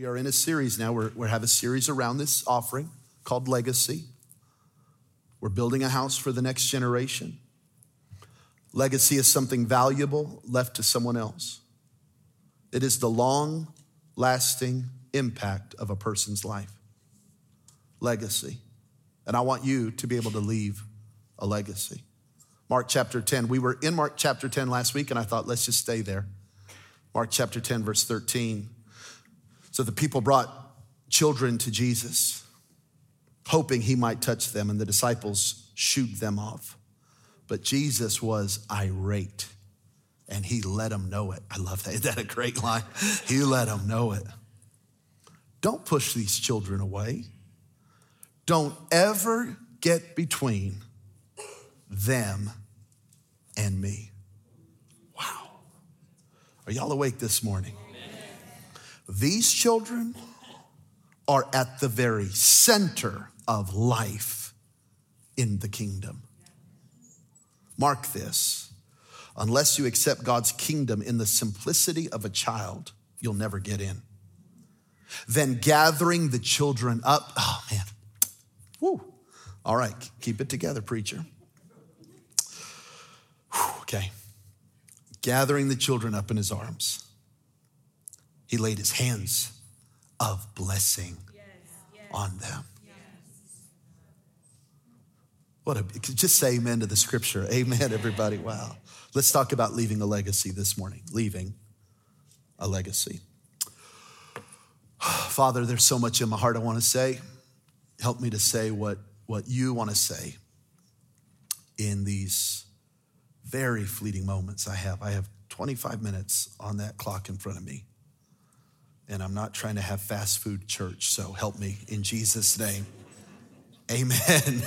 We are in a series now. We're, we have a series around this offering called Legacy. We're building a house for the next generation. Legacy is something valuable left to someone else. It is the long lasting impact of a person's life. Legacy. And I want you to be able to leave a legacy. Mark chapter 10. We were in Mark chapter 10 last week, and I thought, let's just stay there. Mark chapter 10, verse 13. So the people brought children to Jesus, hoping he might touch them, and the disciples shooed them off. But Jesus was irate and he let them know it. I love that. Is that a great line? He let them know it. Don't push these children away. Don't ever get between them and me. Wow. Are y'all awake this morning? These children are at the very center of life in the kingdom. Mark this. Unless you accept God's kingdom in the simplicity of a child, you'll never get in. Then gathering the children up, oh man, woo. All right, keep it together, preacher. Whew, okay. Gathering the children up in his arms he laid his hands of blessing yes, on them. Yes. What a, just say amen to the scripture. Amen, everybody. Wow. Let's talk about leaving a legacy this morning. Leaving a legacy. Father, there's so much in my heart I want to say. Help me to say what, what you want to say in these very fleeting moments I have. I have 25 minutes on that clock in front of me and I'm not trying to have fast food church, so help me in Jesus' name. Amen.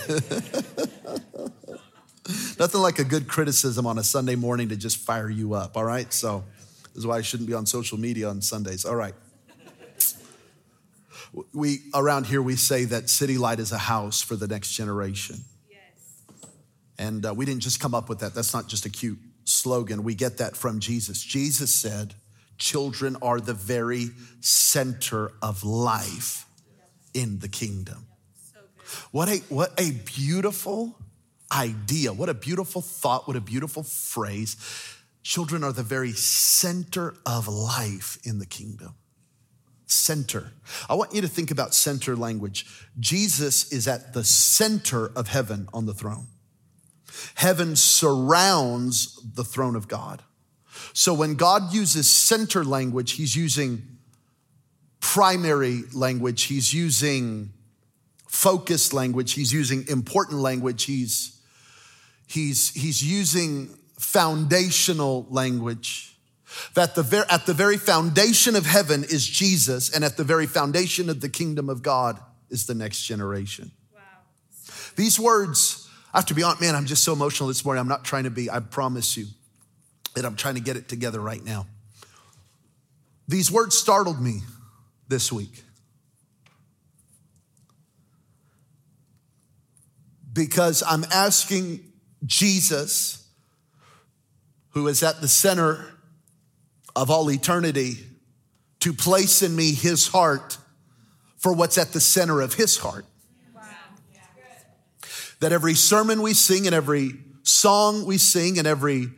Nothing like a good criticism on a Sunday morning to just fire you up, all right? So, this is why I shouldn't be on social media on Sundays. All right. We around here we say that City Light is a house for the next generation. Yes. And uh, we didn't just come up with that. That's not just a cute slogan. We get that from Jesus. Jesus said, Children are the very center of life in the kingdom. What a, what a beautiful idea. What a beautiful thought. What a beautiful phrase. Children are the very center of life in the kingdom. Center. I want you to think about center language. Jesus is at the center of heaven on the throne. Heaven surrounds the throne of God. So when God uses center language, he's using primary language, he's using focused language, he's using important language, he's he's he's using foundational language. That the ver- at the very foundation of heaven is Jesus, and at the very foundation of the kingdom of God is the next generation. Wow. These words, I have to be honest, man, I'm just so emotional this morning. I'm not trying to be, I promise you and I'm trying to get it together right now. These words startled me this week. Because I'm asking Jesus, who is at the center of all eternity, to place in me his heart for what's at the center of his heart. Wow. That every sermon we sing and every song we sing and every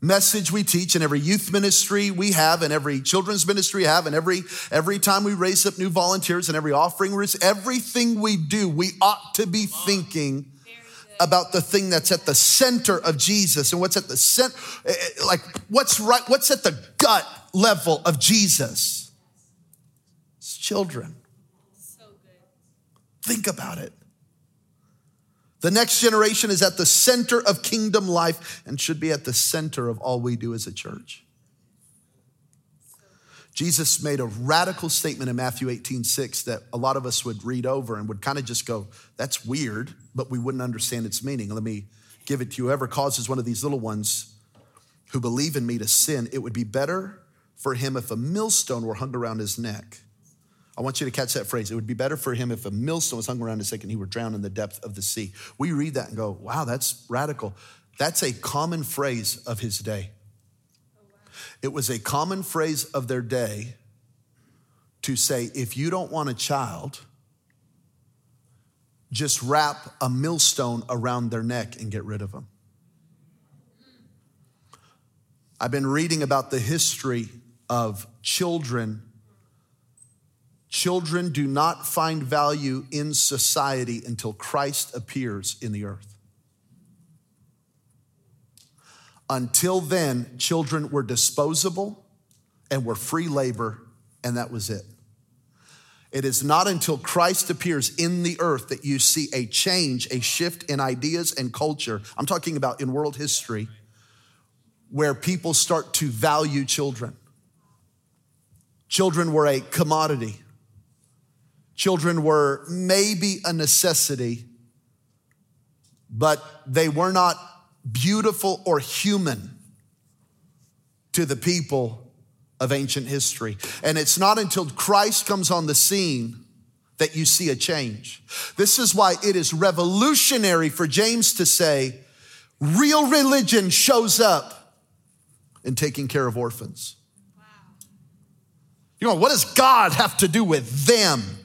message we teach and every youth ministry we have and every children's ministry we have and every every time we raise up new volunteers and every offering we everything we do we ought to be thinking about the thing that's at the center of Jesus and what's at the center eh, eh, like what's right what's at the gut level of Jesus. It's children. So good. think about it the next generation is at the center of kingdom life and should be at the center of all we do as a church. Jesus made a radical statement in Matthew 18, 6 that a lot of us would read over and would kind of just go, that's weird, but we wouldn't understand its meaning. Let me give it to you. Whoever causes one of these little ones who believe in me to sin, it would be better for him if a millstone were hung around his neck I want you to catch that phrase. It would be better for him if a millstone was hung around his neck and he were drowned in the depth of the sea. We read that and go, wow, that's radical. That's a common phrase of his day. It was a common phrase of their day to say, if you don't want a child, just wrap a millstone around their neck and get rid of them. I've been reading about the history of children. Children do not find value in society until Christ appears in the earth. Until then, children were disposable and were free labor, and that was it. It is not until Christ appears in the earth that you see a change, a shift in ideas and culture. I'm talking about in world history, where people start to value children. Children were a commodity, children were maybe a necessity, but they were not beautiful or human to the people of ancient history. And it's not until Christ comes on the scene that you see a change. This is why it is revolutionary for James to say, real religion shows up in taking care of orphans. You know, what does God have to do with them?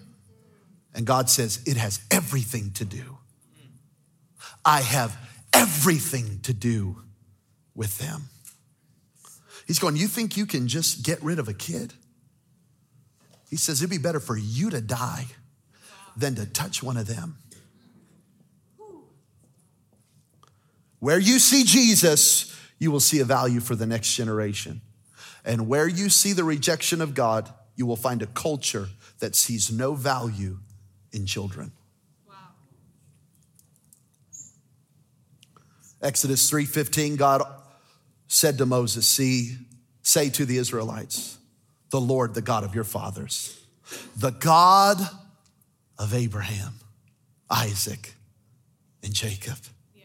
And God says, it has everything to do. I have everything to do with them. He's going, You think you can just get rid of a kid? He says, It'd be better for you to die than to touch one of them. Where you see Jesus, you will see a value for the next generation. And where you see the rejection of God, you will find a culture that sees no value in children. Wow. Exodus 3:15 God said to Moses, See, say to the Israelites, the Lord, the God of your fathers, the God of Abraham, Isaac, and Jacob. Yeah.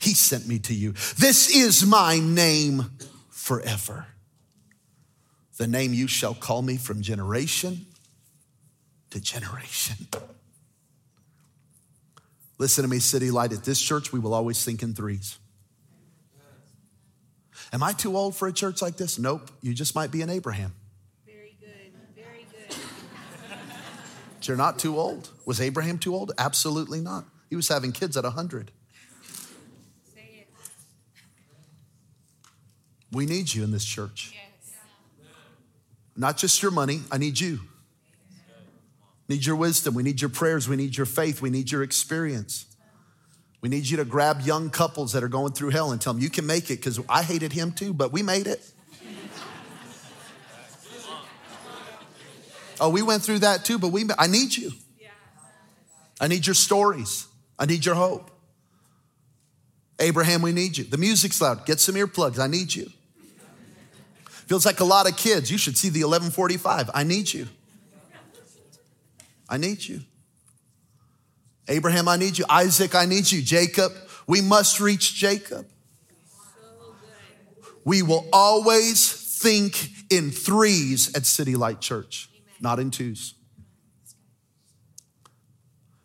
He sent me to you. This is my name forever. The name you shall call me from generation to generation. Listen to me, City Light. At this church, we will always think in threes. Am I too old for a church like this? Nope. You just might be an Abraham. Very good. Very good. You're not too old. Was Abraham too old? Absolutely not. He was having kids at 100. Say it. We need you in this church. Yes. Not just your money, I need you. Need your wisdom. We need your prayers. We need your faith. We need your experience. We need you to grab young couples that are going through hell and tell them, you can make it because I hated him too, but we made it. oh, we went through that too, but we, I need you. I need your stories. I need your hope. Abraham, we need you. The music's loud. Get some earplugs. I need you. Feels like a lot of kids. You should see the 1145. I need you. I need you. Abraham, I need you. Isaac, I need you. Jacob, we must reach Jacob. We will always think in threes at City Light Church, not in twos.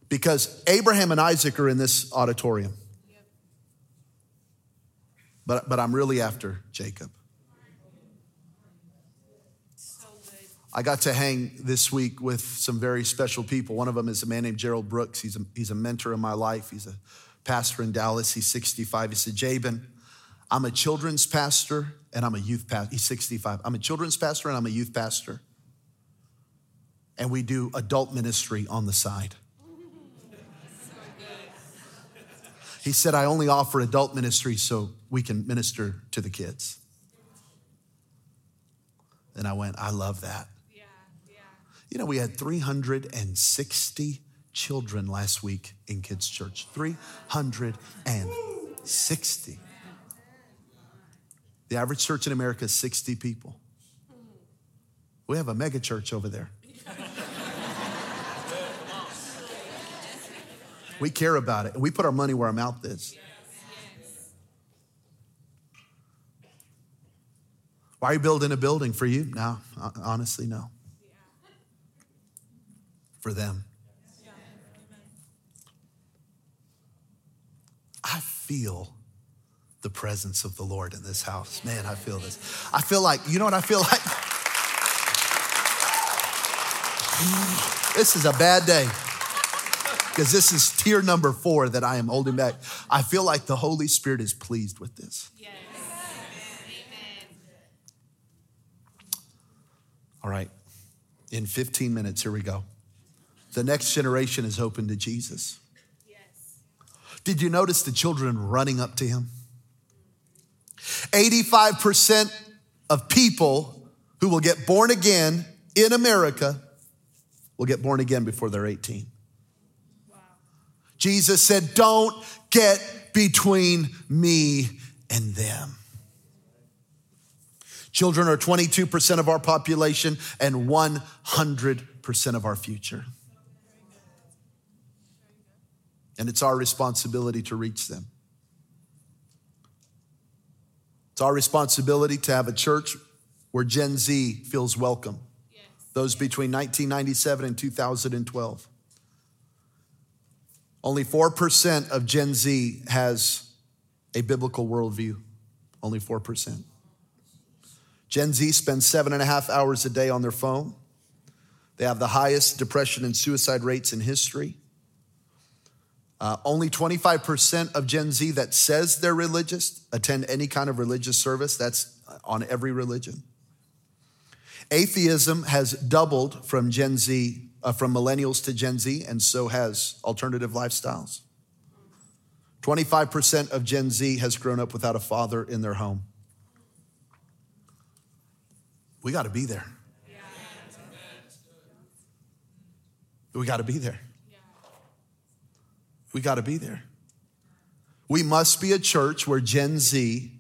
Because Abraham and Isaac are in this auditorium. But, but I'm really after Jacob. I got to hang this week with some very special people. One of them is a man named Gerald Brooks. He's a, he's a mentor in my life. He's a pastor in Dallas. He's 65. He said, Jabin, I'm a children's pastor and I'm a youth pastor. He's 65. I'm a children's pastor and I'm a youth pastor. And we do adult ministry on the side. He said, I only offer adult ministry so we can minister to the kids. And I went, I love that. You know, we had 360 children last week in kids' church. 360. The average church in America is 60 people. We have a mega church over there. We care about it, we put our money where our mouth is. Why are you building a building for you? No, honestly, no for them. I feel the presence of the Lord in this house. Man, I feel this. I feel like, you know what I feel like? This is a bad day because this is tier number four that I am holding back. I feel like the Holy Spirit is pleased with this. All right, in 15 minutes, here we go. The next generation is open to Jesus. Yes. Did you notice the children running up to him? 85% of people who will get born again in America will get born again before they're 18. Jesus said, Don't get between me and them. Children are 22% of our population and 100% of our future. And it's our responsibility to reach them. It's our responsibility to have a church where Gen Z feels welcome. Yes. Those between 1997 and 2012. Only 4% of Gen Z has a biblical worldview. Only 4%. Gen Z spends seven and a half hours a day on their phone. They have the highest depression and suicide rates in history. Uh, only 25% of Gen Z that says they're religious attend any kind of religious service. That's on every religion. Atheism has doubled from Gen Z, uh, from millennials to Gen Z, and so has alternative lifestyles. 25% of Gen Z has grown up without a father in their home. We got to be there. We got to be there. We got to be there. We must be a church where Gen Z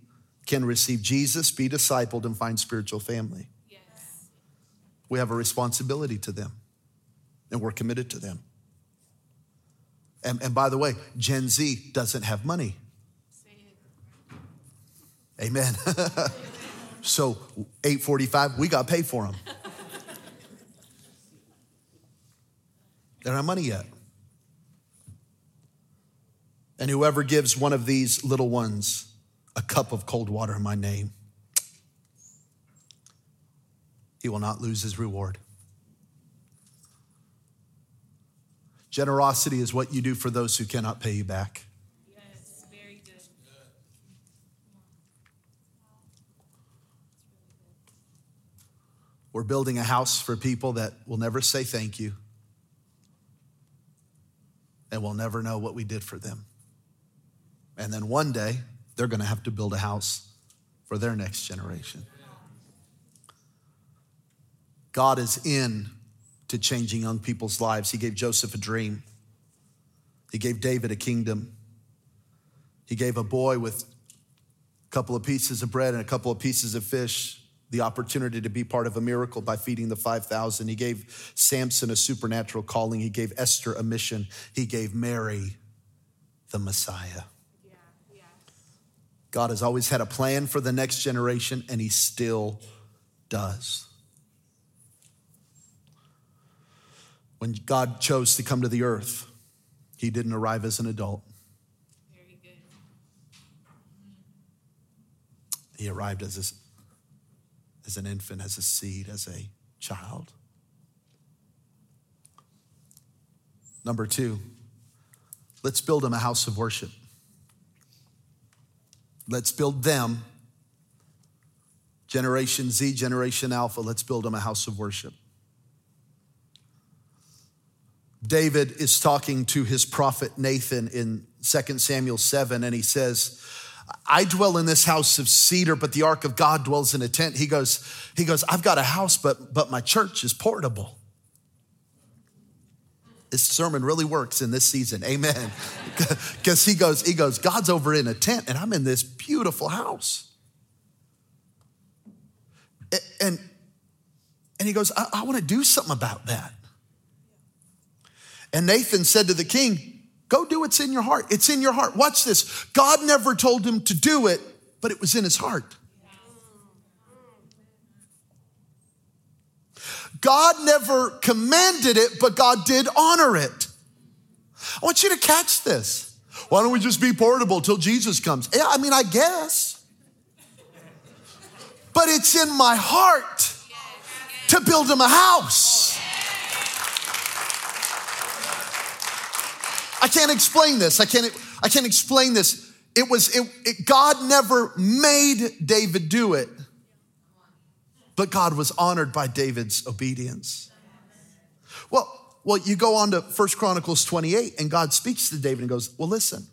can receive Jesus, be discipled, and find spiritual family. Yes. We have a responsibility to them, and we're committed to them. And, and by the way, Gen Z doesn't have money. Amen. so 845, we got paid for them. They don't have money yet. And whoever gives one of these little ones a cup of cold water in my name, he will not lose his reward. Generosity is what you do for those who cannot pay you back. Yes. Very good. We're building a house for people that will never say thank you and will never know what we did for them. And then one day, they're going to have to build a house for their next generation. God is in to changing young people's lives. He gave Joseph a dream. He gave David a kingdom. He gave a boy with a couple of pieces of bread and a couple of pieces of fish the opportunity to be part of a miracle by feeding the 5,000. He gave Samson a supernatural calling. He gave Esther a mission. He gave Mary the Messiah. God has always had a plan for the next generation, and He still does. When God chose to come to the earth, He didn't arrive as an adult, Very good. He arrived as, as an infant, as a seed, as a child. Number two, let's build Him a house of worship. Let's build them, Generation Z, Generation Alpha, let's build them a house of worship. David is talking to his prophet Nathan in 2 Samuel 7, and he says, I dwell in this house of cedar, but the ark of God dwells in a tent. He goes, he goes, I've got a house, but but my church is portable. This sermon really works in this season. Amen. Because he goes, he goes, God's over in a tent, and I'm in this beautiful house. And, and he goes, I, I want to do something about that. And Nathan said to the king, Go do what's in your heart. It's in your heart. Watch this. God never told him to do it, but it was in his heart. God never commanded it, but God did honor it. I want you to catch this. Why don't we just be portable till Jesus comes? Yeah, I mean, I guess. But it's in my heart to build him a house. I can't explain this. I can't, I can't explain this. It was, it, it, God never made David do it but God was honored by David's obedience. Well, well, you go on to First Chronicles 28, and God speaks to David and goes, Well, listen,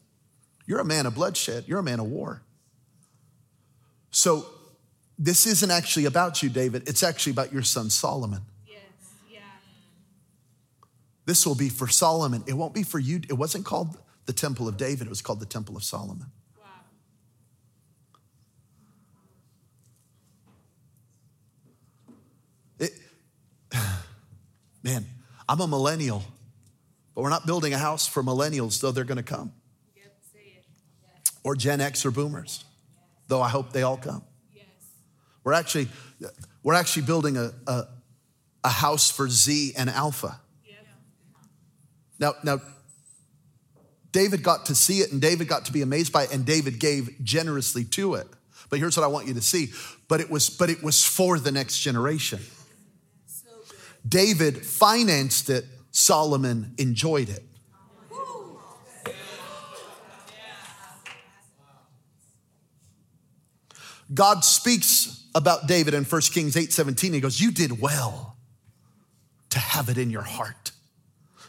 you're a man of bloodshed, you're a man of war. So this isn't actually about you, David. It's actually about your son Solomon. Yes. Yeah. This will be for Solomon. It won't be for you. It wasn't called the Temple of David, it was called the Temple of Solomon. Wow. It, man, I'm a millennial, but we're not building a house for millennials, though they're to come, or Gen X or boomers, though I hope they all come. We're actually, we're actually building a, a, a house for Z and Alpha. Now, now, David got to see it and David got to be amazed by it and David gave generously to it. But here's what I want you to see. But it was, but it was for the next generation. David financed it, Solomon enjoyed it. God speaks about David in 1 Kings 8 17. He goes, You did well to have it in your heart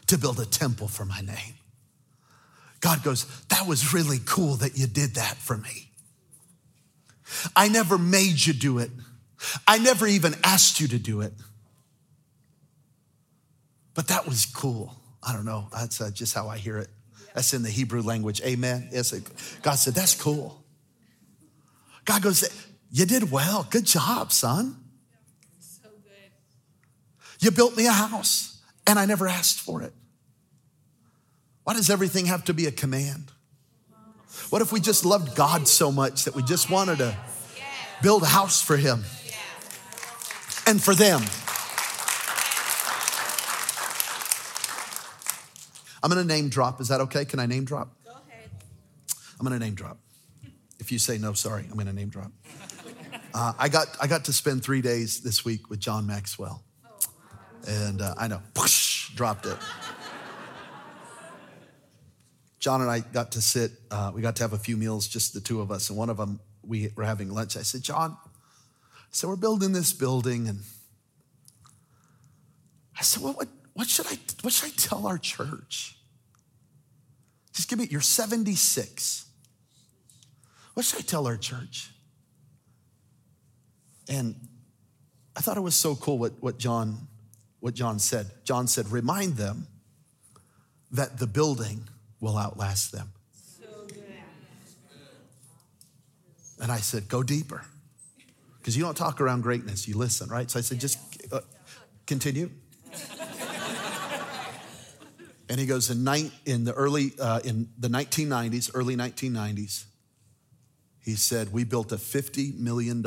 to build a temple for my name. God goes, That was really cool that you did that for me. I never made you do it, I never even asked you to do it. But that was cool. I don't know. That's uh, just how I hear it. That's in the Hebrew language. Amen. Yes, God said, That's cool. God goes, You did well. Good job, son. So good. You built me a house and I never asked for it. Why does everything have to be a command? What if we just loved God so much that we just wanted to build a house for Him and for them? I'm gonna name drop. Is that okay? Can I name drop? Go ahead. I'm gonna name drop. If you say no, sorry, I'm gonna name drop. Uh, I got I got to spend three days this week with John Maxwell, and uh, I know, whoosh, dropped it. John and I got to sit. Uh, we got to have a few meals, just the two of us, and one of them we were having lunch. I said, John, so we're building this building, and I said, what, what, what should I what should I tell our church? Just give me. You're 76. What should I tell our church? And I thought it was so cool what, what John what John said. John said, remind them that the building will outlast them. So. And I said, go deeper. Because you don't talk around greatness, you listen, right? So I said, just uh, continue. And he goes, in, nine, in the early, uh, in the 1990s, early 1990s, he said, we built a $50 million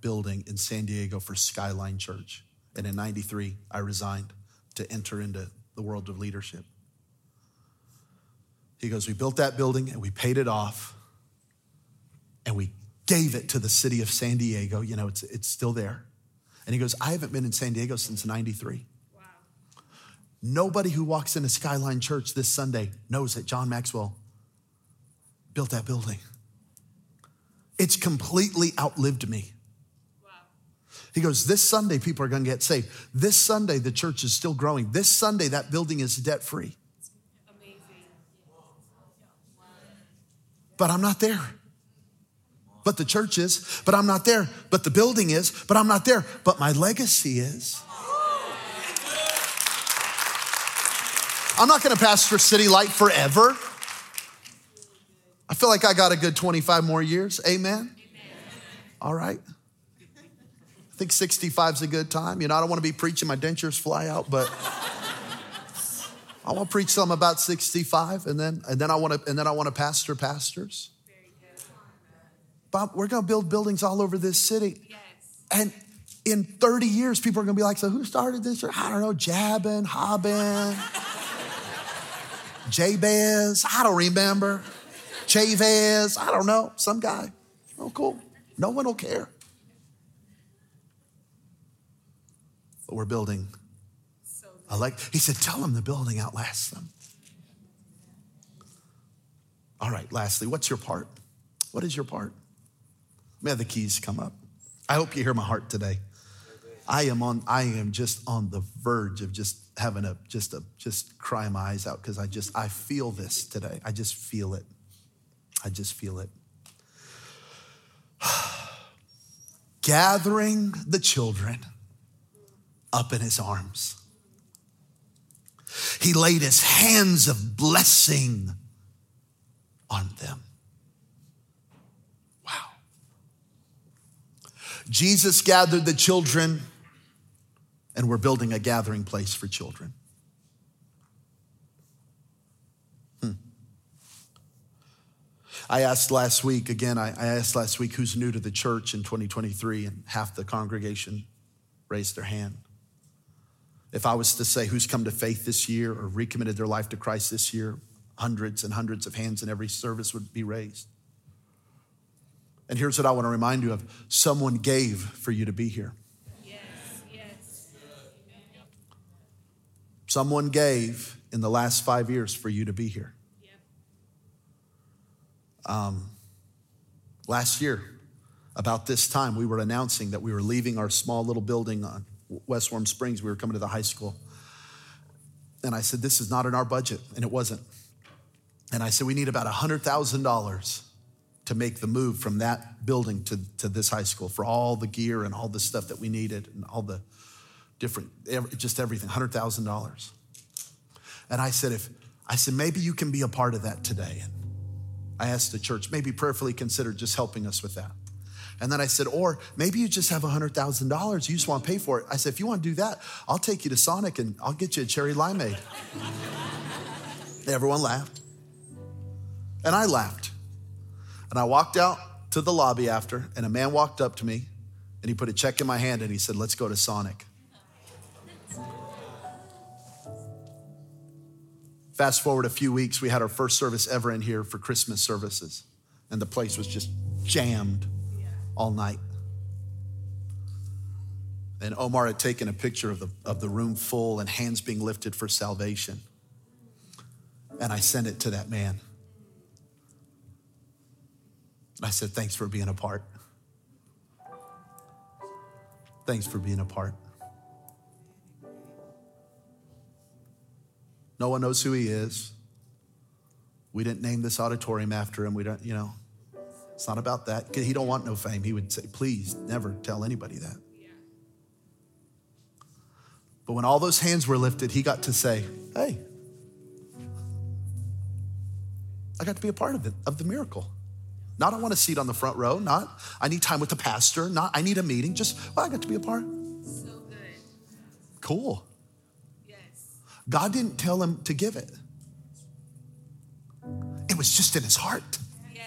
building in San Diego for Skyline Church. And in 93, I resigned to enter into the world of leadership. He goes, we built that building and we paid it off and we gave it to the city of San Diego. You know, it's, it's still there. And he goes, I haven't been in San Diego since 93. Nobody who walks into Skyline Church this Sunday knows that John Maxwell built that building. It's completely outlived me. Wow. He goes, This Sunday, people are going to get saved. This Sunday, the church is still growing. This Sunday, that building is debt free. But I'm not there. But the church is, but I'm not there. But the building is, but I'm not there. But my legacy is. I'm not going to pastor City Light forever. I feel like I got a good 25 more years. Amen. All right. I think 65 is a good time. You know, I don't want to be preaching my dentures fly out, but I want to preach something about 65 and then and then I want to and then I want to pastor pastors. Bob, we're going to build buildings all over this city. Yes. And in 30 years, people are going to be like, so who started this? I don't know, Jabin, Hobbin, Jabez, I don't remember. Chavez, I don't know, some guy. Oh, cool. No one will care. But we're building a like. He said, tell them the building outlasts them. All right, lastly, what's your part? What is your part? May the keys come up. I hope you hear my heart today. I am on, I am just on the verge of just having a just a just cry my eyes out because I just I feel this today. I just feel it. I just feel it. Gathering the children up in his arms. He laid his hands of blessing on them. Wow. Jesus gathered the children, and we're building a gathering place for children. Hmm. I asked last week, again, I, I asked last week who's new to the church in 2023, and half the congregation raised their hand. If I was to say who's come to faith this year or recommitted their life to Christ this year, hundreds and hundreds of hands in every service would be raised. And here's what I want to remind you of someone gave for you to be here. Yes, yes. Someone gave in the last five years for you to be here. Yep. Um, last year, about this time, we were announcing that we were leaving our small little building on West Warm Springs. We were coming to the high school. And I said, This is not in our budget. And it wasn't. And I said, We need about $100,000 to make the move from that building to, to this high school for all the gear and all the stuff that we needed and all the different, just everything, $100,000. And I said, if I said, maybe you can be a part of that today. And I asked the church, maybe prayerfully consider just helping us with that. And then I said, or maybe you just have $100,000. You just want to pay for it. I said, if you want to do that, I'll take you to Sonic and I'll get you a cherry limeade. Everyone laughed. And I laughed. And I walked out to the lobby after, and a man walked up to me and he put a check in my hand and he said, let's go to Sonic. Fast forward a few weeks, we had our first service ever in here for Christmas services, and the place was just jammed all night. And Omar had taken a picture of the, of the room full and hands being lifted for salvation. And I sent it to that man. I said, Thanks for being a part. Thanks for being a part. No one knows who he is. We didn't name this auditorium after him. We don't, you know, it's not about that. He don't want no fame. He would say, please never tell anybody that. Yeah. But when all those hands were lifted, he got to say, hey, I got to be a part of it, of the miracle. Not I want a seat on the front row, not I need time with the pastor, not I need a meeting, just well, I got to be a part. So good. Cool. God didn't tell him to give it. It was just in his heart. Yes.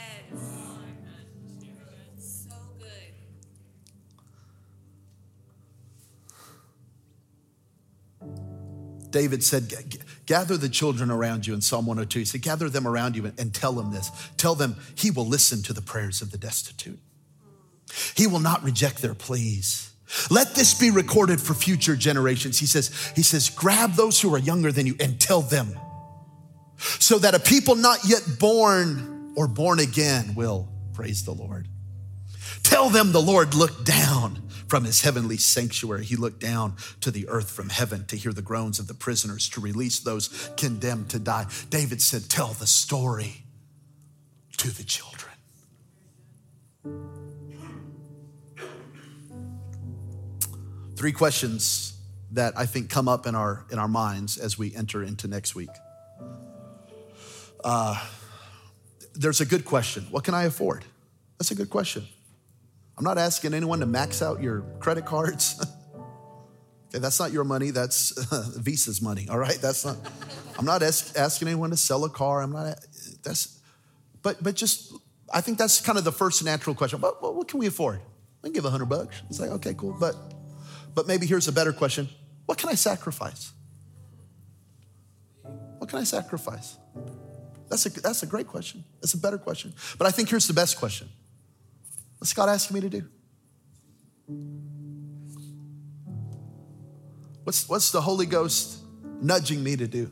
So good. David said, "G- g- Gather the children around you in Psalm 102. He said, Gather them around you and tell them this. Tell them he will listen to the prayers of the destitute, he will not reject their pleas. Let this be recorded for future generations. He says, he says, grab those who are younger than you and tell them so that a people not yet born or born again will praise the Lord. Tell them the Lord looked down from his heavenly sanctuary. He looked down to the earth from heaven to hear the groans of the prisoners, to release those condemned to die. David said, Tell the story to the children. Three questions that I think come up in our, in our minds as we enter into next week. Uh, there's a good question What can I afford? That's a good question. I'm not asking anyone to max out your credit cards. okay, that's not your money. That's Visa's money. All right, that's not. I'm not as- asking anyone to sell a car. I'm not. That's. But but just I think that's kind of the first natural question. What what, what can we afford? I can give a hundred bucks. It's like okay, cool. But but maybe here's a better question. What can I sacrifice? What can I sacrifice? That's a, that's a great question. That's a better question. But I think here's the best question What's God asking me to do? What's, what's the Holy Ghost nudging me to do?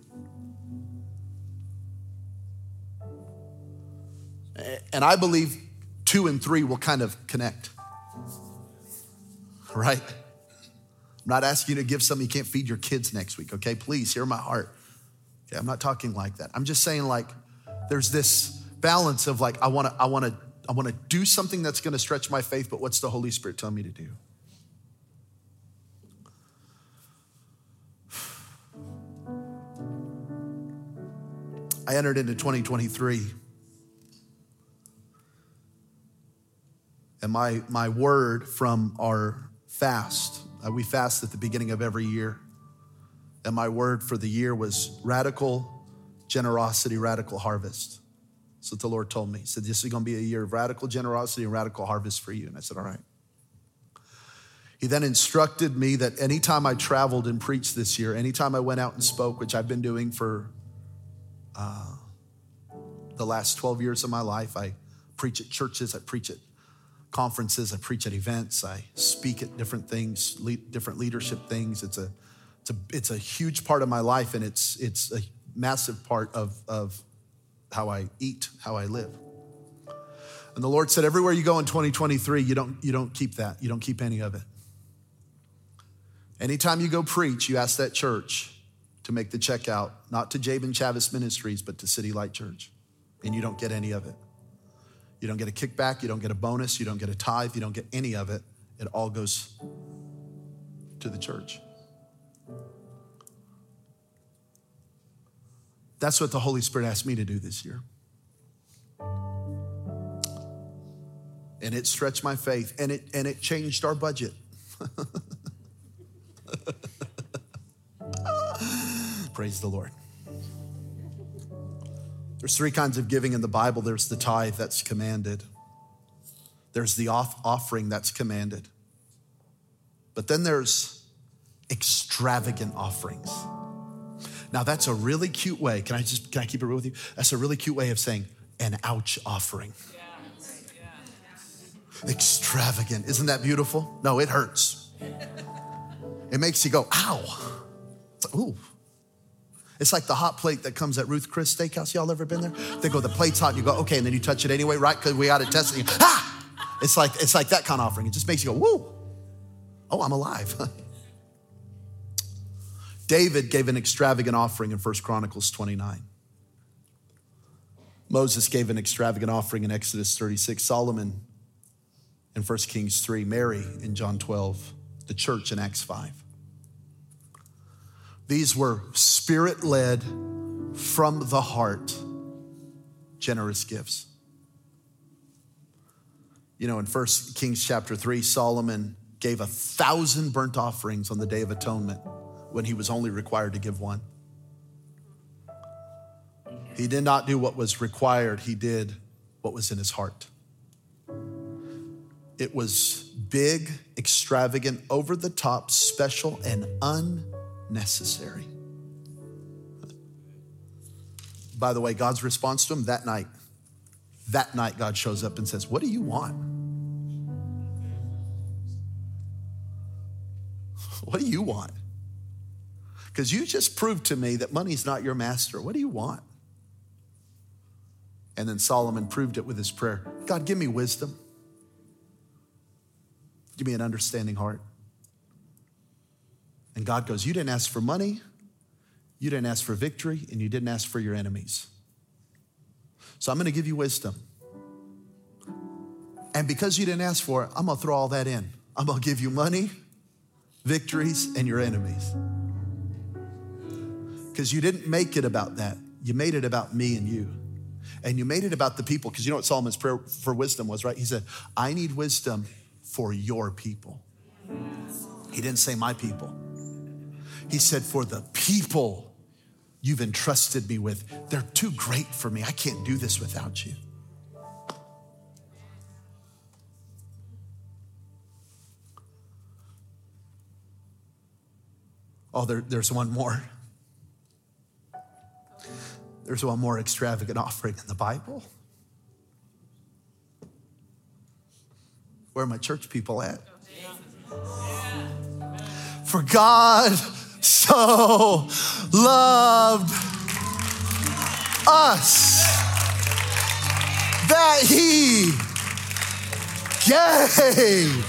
And I believe two and three will kind of connect. Right? I'm not asking you to give something you can't feed your kids next week, okay? Please hear my heart. Okay, I'm not talking like that. I'm just saying like there's this balance of like I want to I want to I want to do something that's going to stretch my faith, but what's the Holy Spirit telling me to do? I entered into 2023 and my my word from our fast uh, we fast at the beginning of every year. And my word for the year was radical generosity, radical harvest. That's what the Lord told me. He said, This is going to be a year of radical generosity and radical harvest for you. And I said, All right. He then instructed me that anytime I traveled and preached this year, anytime I went out and spoke, which I've been doing for uh, the last 12 years of my life, I preach at churches, I preach at conferences, I preach at events, I speak at different things, different leadership things. It's a, it's a, it's a huge part of my life, and it's, it's a massive part of, of how I eat, how I live. And the Lord said, everywhere you go in 2023, you don't, you don't keep that. You don't keep any of it. Anytime you go preach, you ask that church to make the check out, not to Jabin Chavez Ministries, but to City Light Church. And you don't get any of it. You don't get a kickback, you don't get a bonus, you don't get a tithe, you don't get any of it. It all goes to the church. That's what the Holy Spirit asked me to do this year. And it stretched my faith and it and it changed our budget. Praise the Lord. There's three kinds of giving in the Bible there's the tithe that's commanded, there's the off- offering that's commanded, but then there's extravagant offerings. Now that's a really cute way. Can I just can I keep it real with you? That's a really cute way of saying an ouch offering. Extravagant. Isn't that beautiful? No, it hurts. It makes you go, ow. Ooh. It's like the hot plate that comes at Ruth Chris Steakhouse. Y'all ever been there? They go, the plate's hot, and you go, okay, and then you touch it anyway, right? Because we got to test it. Ah! It's like it's like that kind of offering. It just makes you go, woo! Oh, I'm alive. David gave an extravagant offering in 1 Chronicles 29. Moses gave an extravagant offering in Exodus 36. Solomon in 1 Kings 3. Mary in John 12. The church in Acts 5. These were spirit led, from the heart, generous gifts. You know, in 1 Kings chapter 3, Solomon gave a thousand burnt offerings on the Day of Atonement when he was only required to give one. He did not do what was required, he did what was in his heart. It was big, extravagant, over the top, special, and un necessary. By the way, God's response to him that night, that night, God shows up and says, What do you want? What do you want? Because you just proved to me that money's not your master. What do you want? And then Solomon proved it with his prayer God, give me wisdom. Give me an understanding heart. And God goes, You didn't ask for money, you didn't ask for victory, and you didn't ask for your enemies. So I'm going to give you wisdom. And because you didn't ask for it, I'm going to throw all that in. I'm going to give you money, victories, and your enemies. Because you didn't make it about that. You made it about me and you. And you made it about the people. Because you know what Solomon's prayer for wisdom was, right? He said, I need wisdom for your people. He didn't say my people. He said, For the people you've entrusted me with, they're too great for me. I can't do this without you. Oh, there, there's one more. There's one more extravagant offering in the Bible. Where are my church people at? For God so loved us that he gave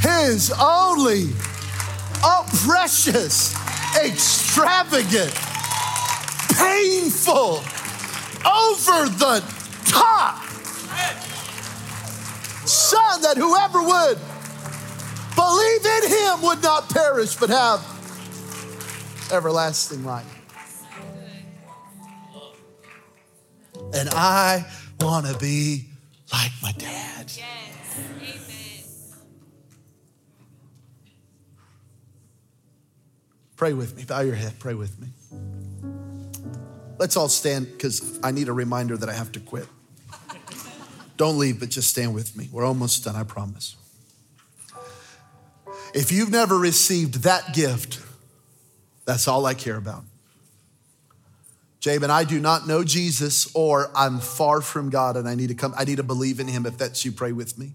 his only, oh, precious, extravagant, painful, over the top Son that whoever would believe in him would not perish but have everlasting life. And I want to be like my dad. Yes. Amen. Pray with me. Bow your head. Pray with me. Let's all stand because I need a reminder that I have to quit. Don't leave, but just stand with me. We're almost done, I promise. If you've never received that gift, that's all I care about. Jabin, I do not know Jesus or I'm far from God and I need to come, I need to believe in him. If that's you, pray with me.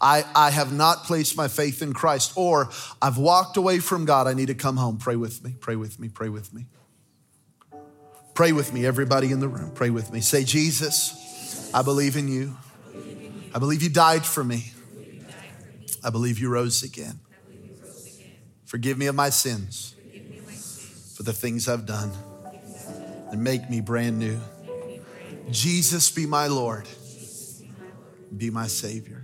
I, I have not placed my faith in Christ or I've walked away from God. I need to come home. Pray with me, pray with me, pray with me. Pray with me, everybody in the room. Pray with me. Say, Jesus, I believe in you. I believe you died for me. I believe you rose again. Forgive me of my sins for the things I've done and make me brand new. Jesus, be my Lord, be my Savior.